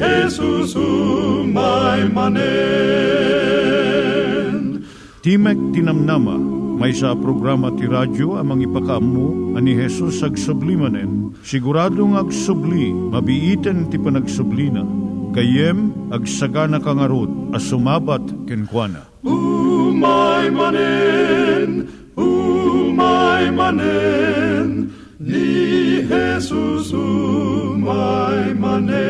Jesus umay manen Timek Tinamnama, may sa programa ti radyo amang ipakaammo ani Hesus ag sublimanen. Siguradong ag subli, mabiiten ti panagsublina. Kayem ag sagana kangarot as sumabat kenkwana. Umay manen, umay manen, ni Jesus umay manen.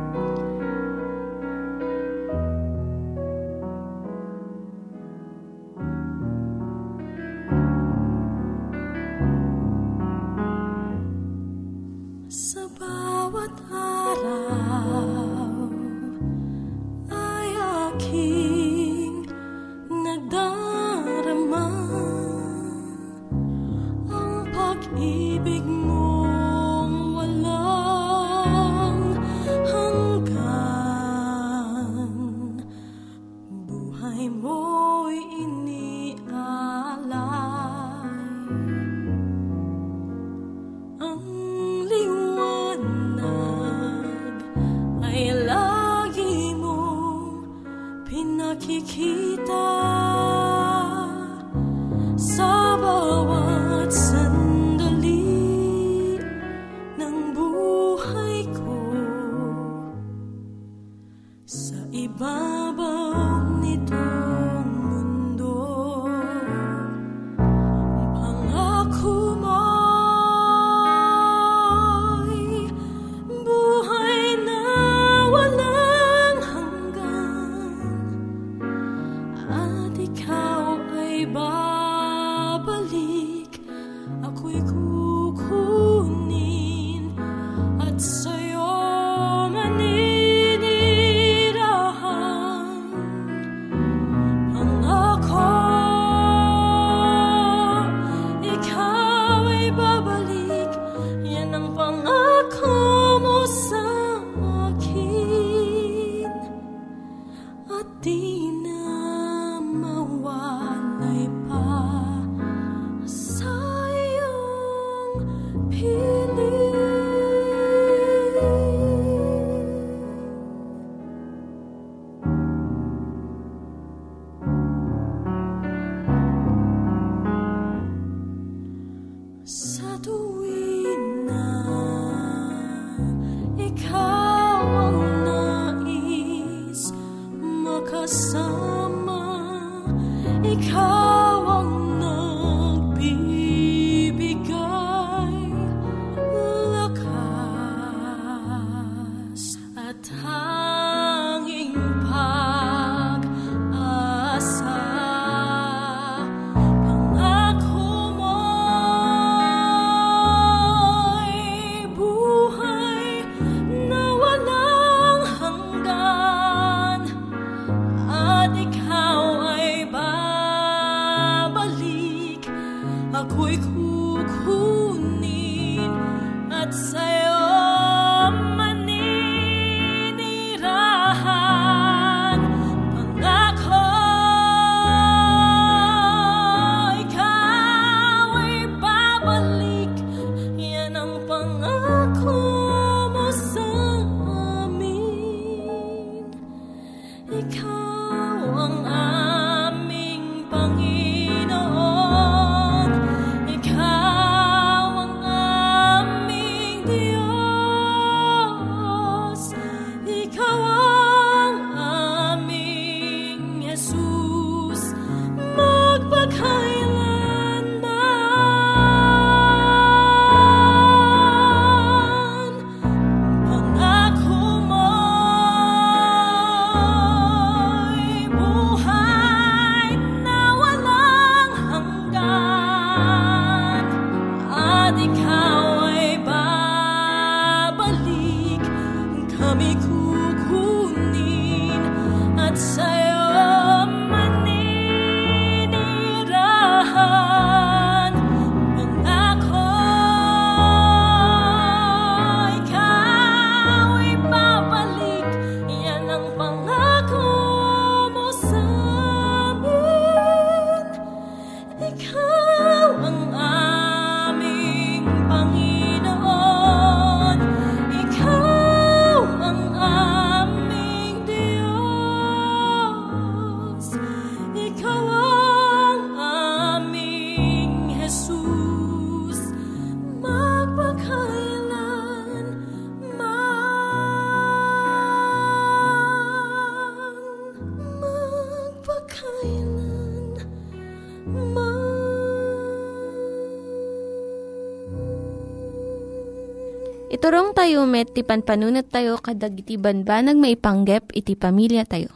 Met, ti panpanunat tayo kadag iti banbanag maipanggep iti pamilya tayo.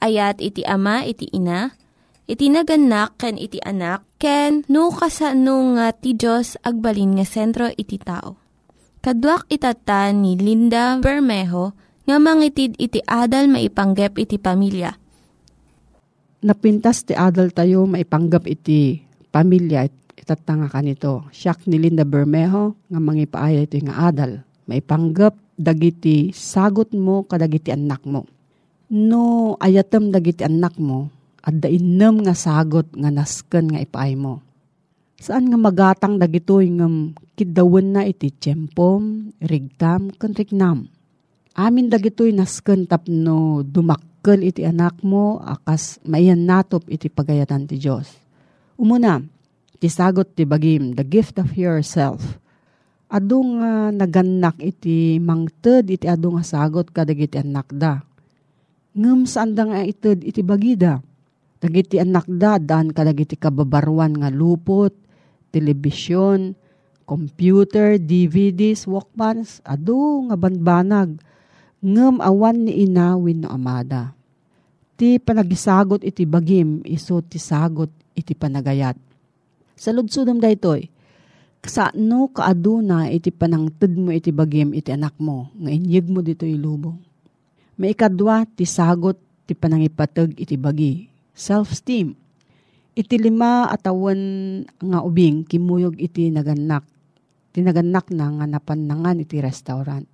Ayat iti ama, iti ina, iti naganak, ken iti anak, ken no kasano nga ti Diyos agbalin nga sentro iti tao. Kaduak itatan ni Linda Bermejo nga mangitid iti adal maipanggep iti pamilya. napintas ti adal tayo maipanggap iti pamilya it- itatanga ka nito. Siyak ni Linda Bermejo nga mangipaaya ito nga adal. Maipanggap dagiti sagot mo kadagiti anak mo. No ayatem dagiti anak mo at dainem nga sagot nga nasken nga ipaay mo. Saan nga magatang dagitoy nga kidawen na iti tiyempom, rigtam, ken rignam. Amin dagitoy nasken tapno dumakkel iti anak mo akas maiyan natop iti pagayatan ti Dios. Umuna, ti sagot ti bagim, the gift of yourself. Ado nga naganak iti mangted iti ado nga sagot kadagiti anak da. Ngem saan da ited iti bagida. Dagiti anak da daan kadagiti kababarwan nga lupot, telebisyon, computer, DVDs, Walkmans, ado nga banbanag ngem awan ni inawin no amada. Ti panagisagot iti bagim, iso ti sagot iti panagayat. Sa ludsudom daytoy, kasano kaaduna iti panangted mo iti bagim iti anak mo, nga inyeg mo dito ilubong. Maikadwa ti sagot ti panangipateg iti bagi, self-esteem. Iti lima atawan nga ubing kimuyog iti naganak. Tinaganak na nga napanangan iti restaurant.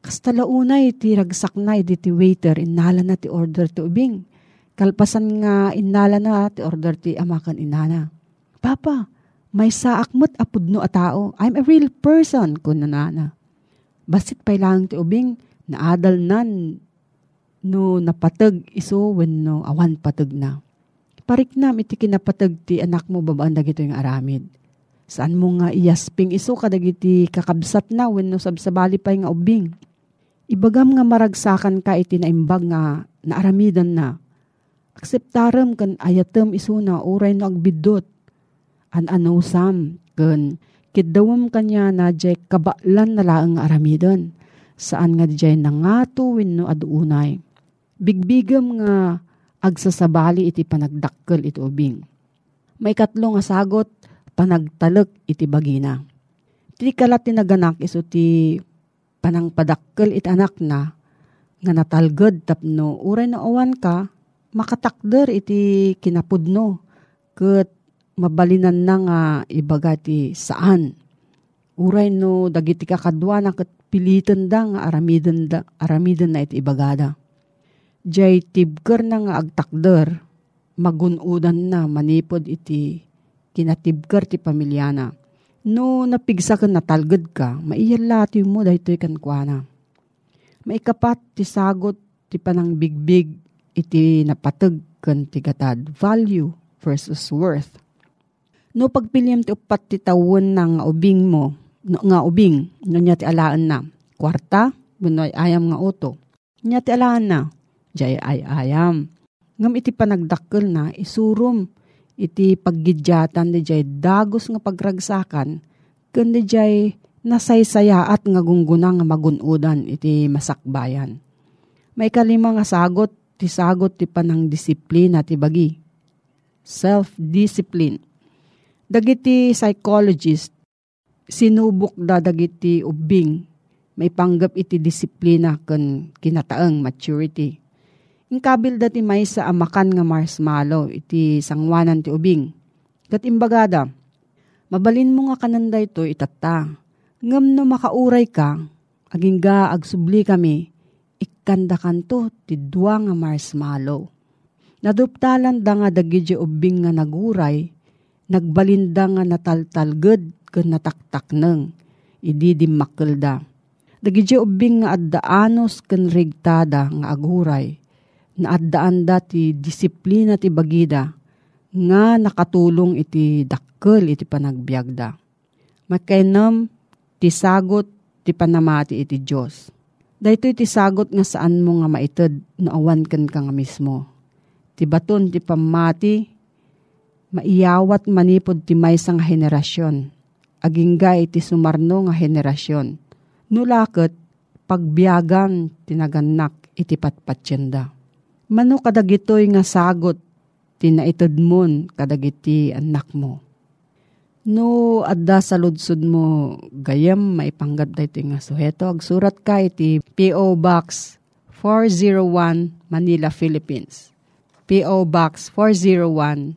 Kastalaunay iti ragsak na iti ti waiter inala na ti order ti ubing. Kalpasan nga inala na ti order ti amakan inana. Papa, may saak mo't apudno a tao. I'm a real person, kun nana. Basit pa lang ti ubing, naadal nan no napatag iso when no awan patag na. Pariknam iti kinapatag ti anak mo babaan dagito yung aramid. Saan mo nga iyasping iso kadagiti kakabsat na when no sabsabali pa nga ubing. Ibagam nga maragsakan ka iti naimbag nga naaramidan na. Akseptarem kan ayatem iso na uray no agbidot. An anusam kan kidawam kanya na jay kabaklan na laang nga aramidan. Saan nga jay nangato wenno adunay. Bigbigam nga agsasabali iti panagdakkel iti ubing. May katlo nga sagot panagtalek iti bagina. Ti kalat tinaganak iso ti panangpadakkel iti anak na nga natalged tapno uray na awan ka makatakder iti kinapudno ket mabalinan na nga ibaga ti saan. Uray no dagiti kakadwa na kat pilitan da nga aramiden, da, aramiden na iti ibagada. Jay tibker na nga agtakder, magunudan na manipod iti kinatibker ti pamilyana. No napigsa ka natalgad ka, maiyalati mo dahito kan kuana. Maikapat ti sagot ti panang bigbig iti napatag kan ti gatad value versus worth. No pagpiliam ti upat ti tawon ng ubing mo, no, nga ubing, no niya ti alaan na. Kwarta, bunoy ayam nga oto. Niya ti alaan na, jay ay ayam. Ngam iti panagdakkel na, isurum, iti paggidyatan di jay dagos nga pagragsakan, kundi jay nasaysayaat nga gungguna nga magunudan iti masakbayan. May kalima nga sagot, ti sagot ti panang disiplina ti bagi. Self-discipline. Dagiti psychologist, sinubok da dagiti ubing, may panggap iti disiplina kan kinataang maturity. Ingkabil dati may sa amakan nga marshmallow, iti sangwanan ti ubing. Kat imbagada, mabalin mo nga kananda ito itata Ngam no makauray ka, aging ga agsubli kami, ikanda kanto ti dua nga marshmallow. Naduptalan da nga dagidya ubing nga naguray, nagbalinda nga nataltalged ken nataktak neng, idi dimakkelda. Dagidya ubing nga addaanos ken rigtada nga aguray, na addaan da ti disiplina ti bagida, nga nakatulong iti dakkel iti panagbiagda. Makainam ti sagot ti panamati iti Diyos. Dahito iti sagot nga saan mo nga maited na awan kan ka nga mismo. Ti baton ti pamati, maiyawat manipod ti maysa nga henerasyon. Agingga iti sumarno nga henerasyon. Nulakot, pagbiyagan tinaganak iti patpatsyenda. Mano kadagitoy nga sagot tinaited mon kadagiti anak mo No, adda sa ludsud mo gayam maipanggap da ito nga suheto. Agsurat ka iti P.O. Box 401 Manila, Philippines. P.O. Box 401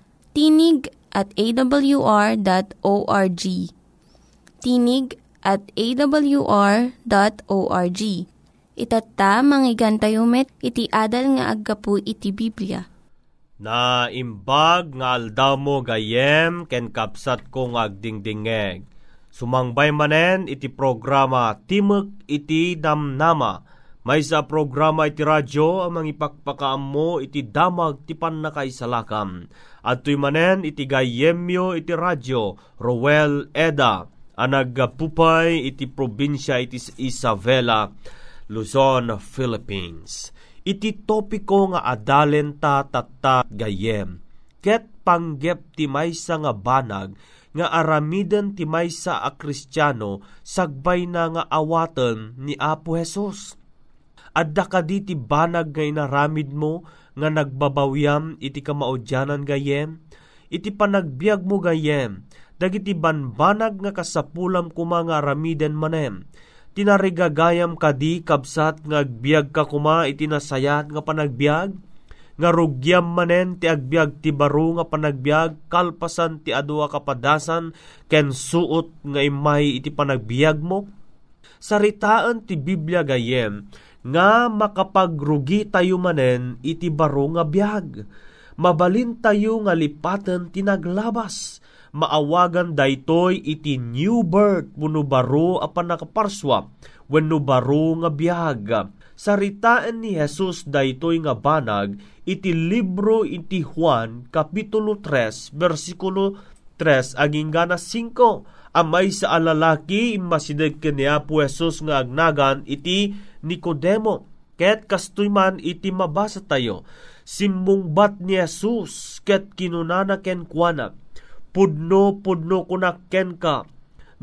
tinig at awr.org. Tinig at awr.org. Itatta, manggigan tayo met, iti adal nga aggapu iti Biblia na imbag nga aldaw mo gayem ken kapsat ko nga agdingdingeg. Sumangbay manen iti programa Timuk iti Damnama. May sa programa iti radyo amang ipakpakaam mo iti damag ti pannakaisalakam. At tuy manen iti gayemyo iti radyo Rowel Eda anagpupay iti probinsya iti Isabela, Luzon, Philippines iti topiko nga adalen ta gayem. Ket panggep ti maysa nga banag nga aramiden ti maysa a kristyano sagbay na nga awaten ni Apo Hesus. Adda ka di ti banag nga inaramid mo nga nagbabawyam iti kamaudyanan gayem, iti panagbiag mo gayem, dagiti banbanag nga kasapulam kuma nga aramiden manem, tinarigagayam kadi kabsat nga agbiag ka kuma iti nasayat nga panagbiag. Nga rugyam manen ti agbiag ti baro nga panagbiag. Kalpasan ti adwa kapadasan ken suot nga imay iti panagbiag mo. Saritaan ti Biblia gayem nga makapagrugi tayo manen iti baro nga biag mabalin tayo nga lipaten tinaglabas. Maawagan daytoy iti new birth wenno baro a panakaparswa wenno baro nga biyag. Saritaan ni Jesus daytoy nga banag iti libro iti Juan kapitulo 3 bersikulo 3 aging gana 5 amay sa alalaki imasideg kaniya po Jesus nga agnagan iti Nicodemo ket kastoy man iti mabasa tayo. Simbungbat ni Jesus ket kinunana ken kuana. Pudno-pudno kunakken ka,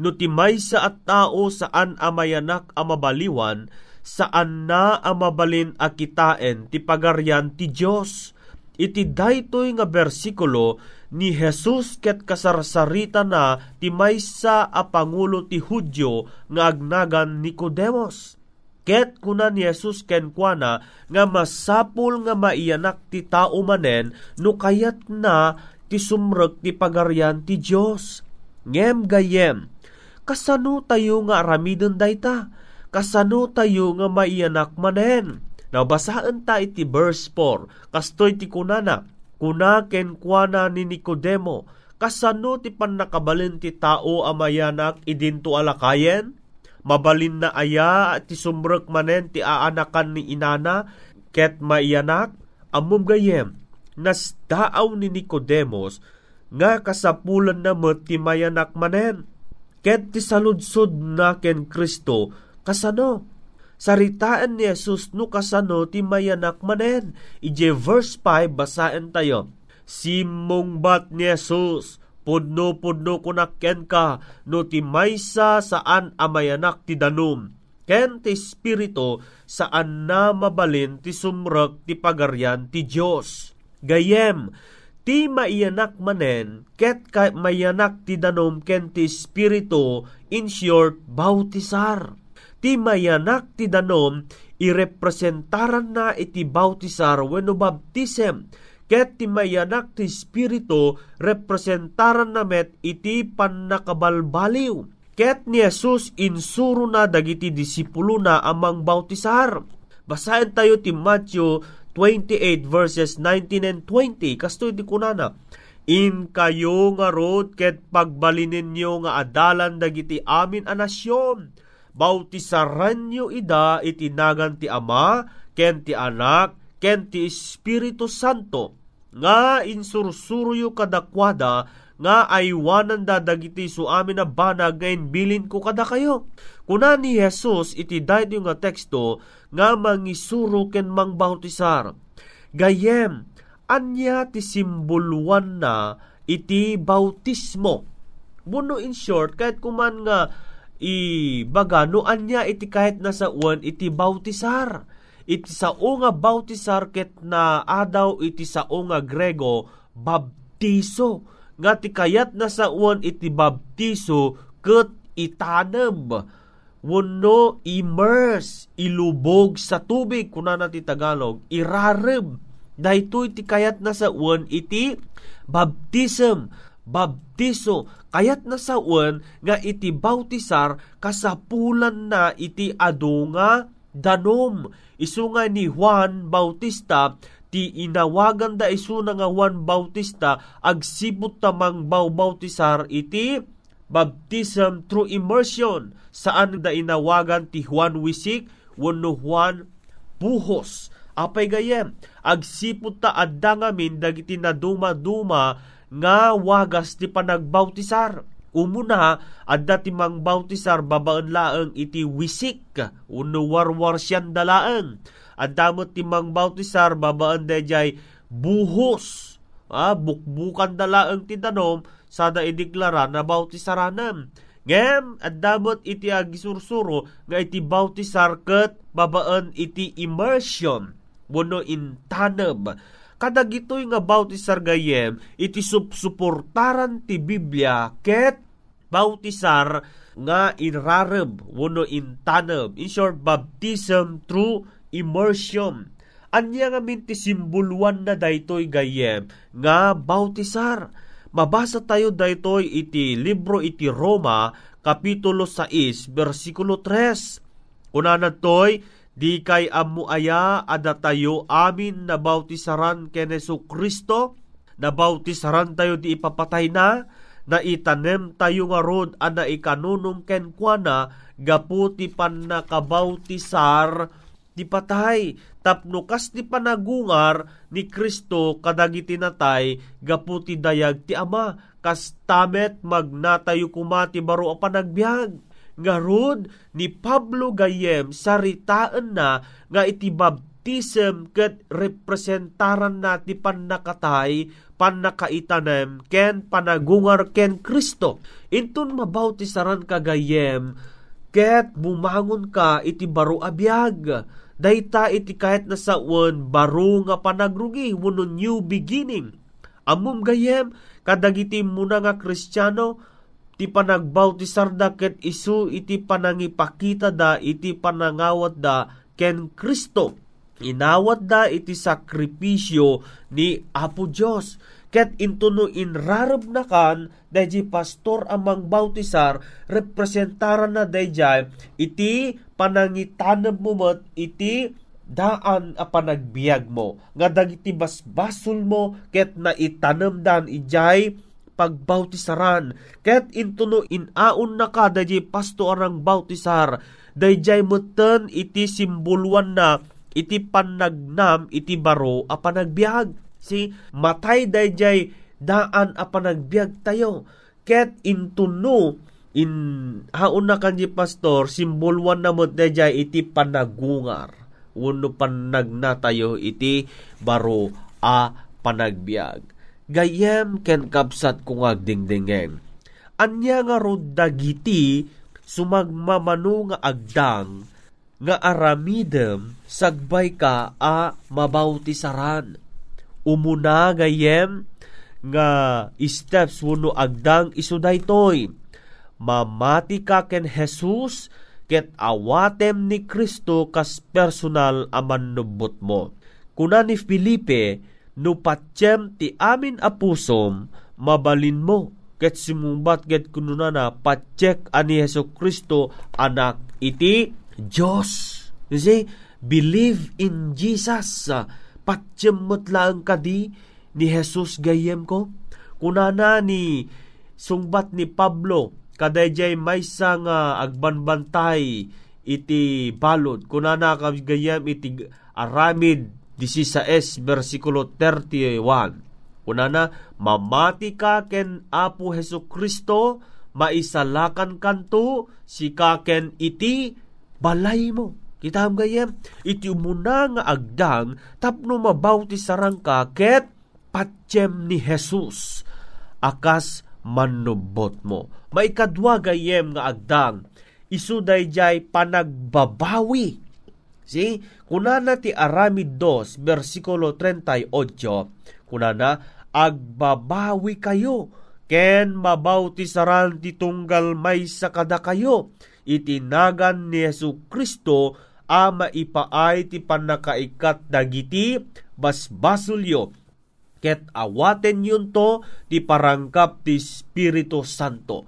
no ti maysa at tao saan amayanak amabaliwan, saan na amabalin a kitaen ti pagaryan ti Dios. Iti daytoy nga bersikulo ni Jesus ket kasarsarita na ti maysa a pangulo ti Hudyo nga agnagan Nicodemus. Ket kuna ni Jesus ken kuana nga masapul nga maiyanak ti tao manen no kayat na ti sumrek ti pagaryan ti Dios. Ngem gayem, kasano tayo nga aramiden dayta? Kasano tayo nga maiyanak manen? Nabasaan ta iti verse 4, kastoy ti kunana, kuna ken kuana ni Nicodemo, kasano ti pannakabalin ti tao amayanak idinto alakayen? Mabalin na aya ti sumrek manen ti aanakan ni inana, ket maiyanak, amum gayem, nas daaw ni Nicodemos, nga kasapulan na met ti mayanak manen. Ket ti saludsod na ken Kristo, kasano? Saritaan ni Jesus no kasano ti mayanak manen. Ije verse 5 basaan tayo. Simong bat ni Jesus, pudno-pudno kunakken ka, no ti maysa saan amayanak ti danum. Ken ti Espiritu saan na mabalin ti sumrek ti pagaryan ti Dios. Gayem, ti maiyanak manen, ket ka mayanak ti danom ken ti Espiritu, in short, bautisar ti mayanak ti danom irepresentaran na iti bautisar wenno baptism ket ti mayanak ti espiritu representaran na met iti pannakabalbaliw. Ket ni Jesus insuro na dagiti disipulo na amang bautisar. Basahin tayo ti Matthew 28 verses 19 and 20 kasto iti kunana. In kayo nga rod ket pagbalinin nyo nga adalan dagiti amin a nasyon bautisaran nyo ida itinagan ti Ama, ken ti Anak, ken ti Espiritu Santo, nga insursuruyo kadakwada, nga aywanan da dagiti su amin na banag ngayon bilin ko kada kayo. Kuna ni Jesus iti dahil nga teksto nga mangisuro ken mangbautisar. Gayem, anya ti simboluan na iti bautismo. Buno in short, kahit kuman nga ibaga no anya iti kahit nasa uwan iti bautisar. Iti sao nga bautisar ket na adaw iti sao nga grego baptiso. Nga ti kayat nasa uwan iti baptiso ket itaneb wano immerse, ilubog sa tubig, kuna na ti Tagalog, irareb. Dahito iti kayat na sa uwan iti baptism, baptiso, kayat na sa uwan nga iti bautisar kasapulan na iti adu nga danom. Isu nga ni Juan Bautista, ti inawagan da isu nga Juan Bautista, agsibot tamang bautisar iti baptism through immersion saan da inawagan ti Juan Wisik wano Juan Buhos. Apay gayem, agsipot ta adda ngamin dagiti na duma-duma nga wagas ti panagbautisar. Umuna, adda ti mang bautisar babaan laeng iti wisik, uno warwar siyan dalaeng. Adda mo ti mang bautisar babaan dayjay buhos, ah, bukbukan dalaeng ti danom, sada ideklara na bautisaranem. Ngem, adamot iti agisursuro nga iti bautisar ket babaan iti immersion wano in taneb. Kadag ito'y nga bautisar gayem, iti supsuportaran ti Biblia ket bautisar nga inrareb wano in taneb. In short, baptism through immersion. Anya nga min ti simbuluan na daytoy gayem nga bautisar Mabasa tayo daytoy iti libro iti Roma, kapitulo 6, versikulo 3. Una toy, di kay amu aya ada tayo amin na bautisaran ken Yesu Kristo, na bautisaran tayo di ipapatay na, na itanem tayo nga rod ana ikanunong ken kuana gaputi pan nakabautisar di patay. Tapno kas di panagungar ni Kristo kadagiti natay gaputi dayag ti ama. Kas tamet magnatayo kumati baro a panagbiag nga rod ni Pablo Gayem saritaan na nga iti baptism ket representaran na ti pannakatay pannakaitanem ken panagungar ken Kristo. Intun mabawtisaran kagayem ket bumangon ka iti baro abiyag. Dayta iti kahit na saon baro nga panagrugi wano new beginning. Amum gayem kadagiti muna nga Kristiyano ti panagbautisar da ket isu iti panangipakita da iti panangawat da ken Kristo. Inawat da iti sakripisyo ni Apo Diyos. Ket intuno inrarab na kan dayjay pastor amang bautisar representaran na dayjay iti panangitanam mo met iti daan a panagbiag mo nga dagiti basbasol mo ket na itanam dan ijay pagbautisaran ket intuno inaon na ka dayjay pastor arang bautisar. Dayjay meten iti simboluan na iti panagnam iti baro a panagbiag si matay dayjay daan a panagbiag tayo. Ket intuno in haon na kanji pastor simbolwan na mo dayjay iti panagungar. Wenno panagna tayo iti baro a panagbiag gayem ken kapsat kung agdingdingeng anya nga rod dagiti sumagmamano nga agdang nga aramidem sagbay ka a mabautisaran. Umuna gayem nga steps wano agdang iso daytoy mamati ka ken Jesus ket awatem ni Kristo kas personal aman nubot mo. Kuna ni Felipe no patyem ti amin apusom mabalin mo ket sumumbat ket kununana patyek ani Heso Kristo anak iti Diyos. You see, believe in Jesus patyemot lang kadi ni Jesus gayem ko. Kunana ni sungbat ni Pablo kadayjay maysa nga agbanbantay iti balod. Kunana ka gayem iti aramid 16 versikulo 31. Kunana mamati ka ken Apo Heso Kristo maisalakan kanto si kaken iti balay mo Kita gayem, iti umuna nga agdang tapno mabawti sarang ka ket patyem ni Jesus akas manubot mo. Maikadwa gayem nga agdang isu dayjay panagbabawi. Si, kunana ti Aramid 2, versikulo 38, kunana, agbabawi kayo, ken mabawtisaran ti tunggal may sakada kayo, itinagan ni Yesu Kristo ama ipaay ti panakaikat dagiti basbasulyo. Ket awaten yun to ti parangkap ti Espiritu Santo.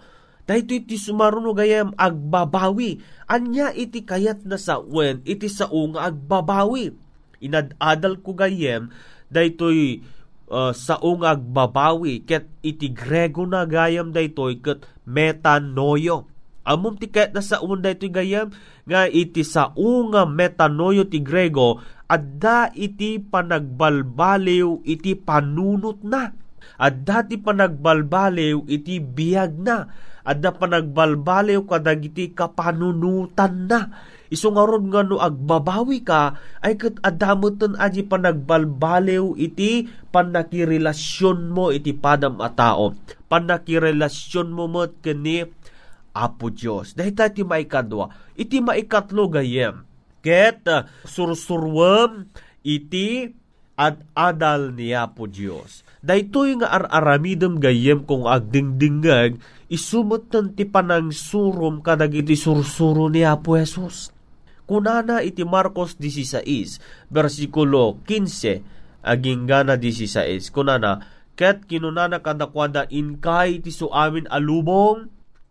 Dahito iti sumaruno gayam agbabawi. Anya iti kayat na sa wen, iti sa unga agbabawi. Inadadal ko gayem, daytoy uh, sa unga agbabawi, ket iti Grego na gayam daytoy ket metanoyo. Amom ti kayat na sa unday iti gayam, nga iti sa unga metanoyo ti Grego, adda iti panagbalbaliw iti panunot na. Adda ti panagbalbaliw iti biyag na. Adda panagbalbaliw kadagiti kapanunutan na. Iso nga ron nga no agbabawi ka, ay kat adamutan aji panagbalbaliw iti panakirelasyon mo iti padam a tao. Panakirelasyon mo mo kani Apo Diyos. Dahil tayo ti maikadwa, iti maikatlo gayem. Ket uh, sursurwam iti ad adal ni Apo Diyos. Daytoy nga ar-aramidem gayem kung agdingdingag, isumutan ti panang surum kadag iti sursuro ni Apo Jesus. Kunana iti Marcos 16, versikulo 15, aging gana 16, kunana, ket kinunana kadakwada inkay ti suamin alubong,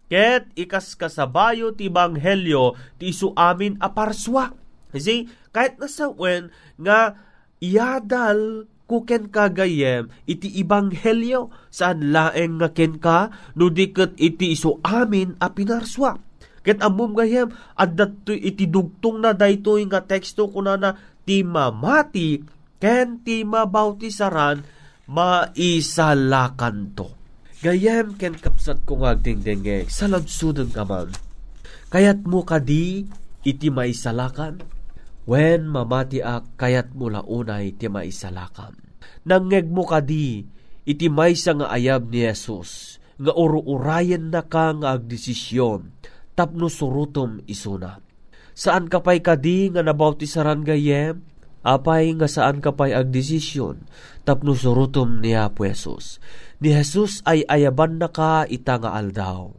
Ket ikas kasabayo ti banghelyo ti isu amin aparswa. Kasi kahit nasa wen nga iadal kuken kagayem iti ibanghelyo saan laeng nga ken ka no diket iti isu amin a pinarswa. Ket amum gayem addat iti dugtong na daytoy nga teksto kunana ti mamati ken ti mabautisaran maisalakan to Gayem ken kapsat ko nga dingdenge, salabsudon ka man. Kayat mo kadi iti may salakan. When mamati ak kayat mula unay ti maisalakam. Nangeg mo kadi iti maysa nga ayab ni Jesus nga uru-urayan na ka nga agdesisyon tapno surutom isuna. Saan ka pa'y kadi nga nabautisaran gayem? Apay nga saan ka pa'y agdesisyon tapno surutom ni Apo Jesus. Ni Jesus ay ayaban na ka ita nga aldaw.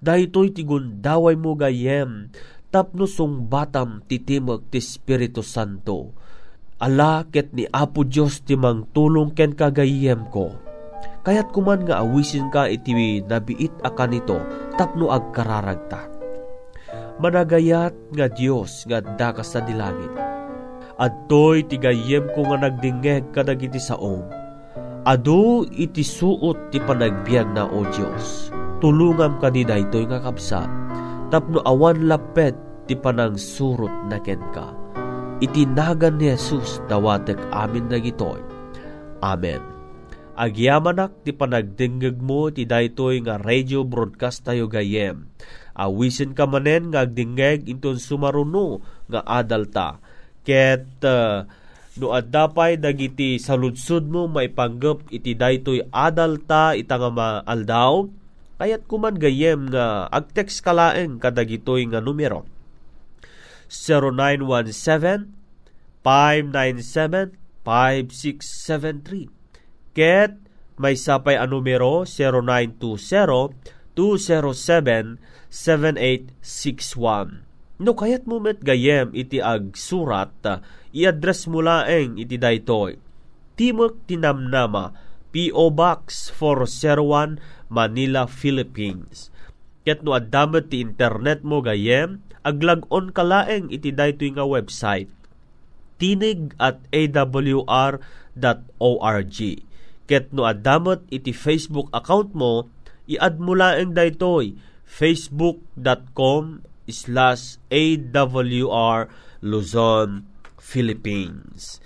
Dahito'y tigun daway mo gayem tapno sung batam titimag ti Espiritu Santo. Ala ket ni Apo Diyos timang tulong ken kagayem ko. Kayat kuman nga awisin ka iti nabiit akan ito tapno agkararagta. Managayat nga Diyos nga dakas sa dilangit. Adtoy tigayem ko nga nagdingeg kadag iti saom. Ado iti suot ti panagbiag na o Diyos. Tulungam ka di daytoy nga kapsat tapno awan lapet ti panang surot na ken ka. Itinagan ni Jesus dawatek amin dagitoy. Amen. Agyamanak ti panagdingeg mo ti daytoy nga radio broadcast tayo gayem. Awisin ka manen nga agdingeg inton sumaruno nga adalta. Ket uh, no addapay dagiti saludsud mo maipanggep iti daytoy adalta ita nga maaldaw Kayat kuman gayem nga agtext kalaeng kadagitoy nga numero. 0917-597-5673. Ket may sapay a numero 0920-207-7861. No kayat mo met gayem iti ag surat, i-address mo laeng iti daytoy. Timok Tinamnama, P.O. Box 401 Manila, Philippines. Ket no addamet ti internet mo gayem, aglag-on kalaeng iti daytoy nga website tinig at awr.org. Ket no addamet iti Facebook account mo, i-add mo laeng daytoy facebook.com slash awr Luzon, Philippines.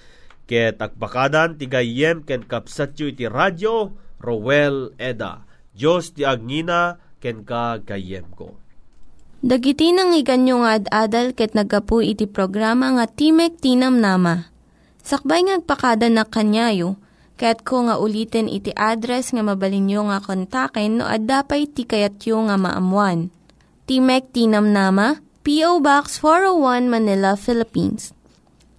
Ket akbakadan ti gayem ken kapsatyo iti radyo Rowel Eda Diyos ti agngina ken ka kayem ko. Dagiti nang iganyo nga ad-adal ket nagapu iti programa nga Timek Tinam Nama. Sakbay ngagpakada na kanyayo, ket ko nga ulitin iti address nga mabalinyo nga kontaken no ad-dapay tikayatyo nga maamuan. Timek Tinam Nama, P.O. Box 401 Manila, Philippines.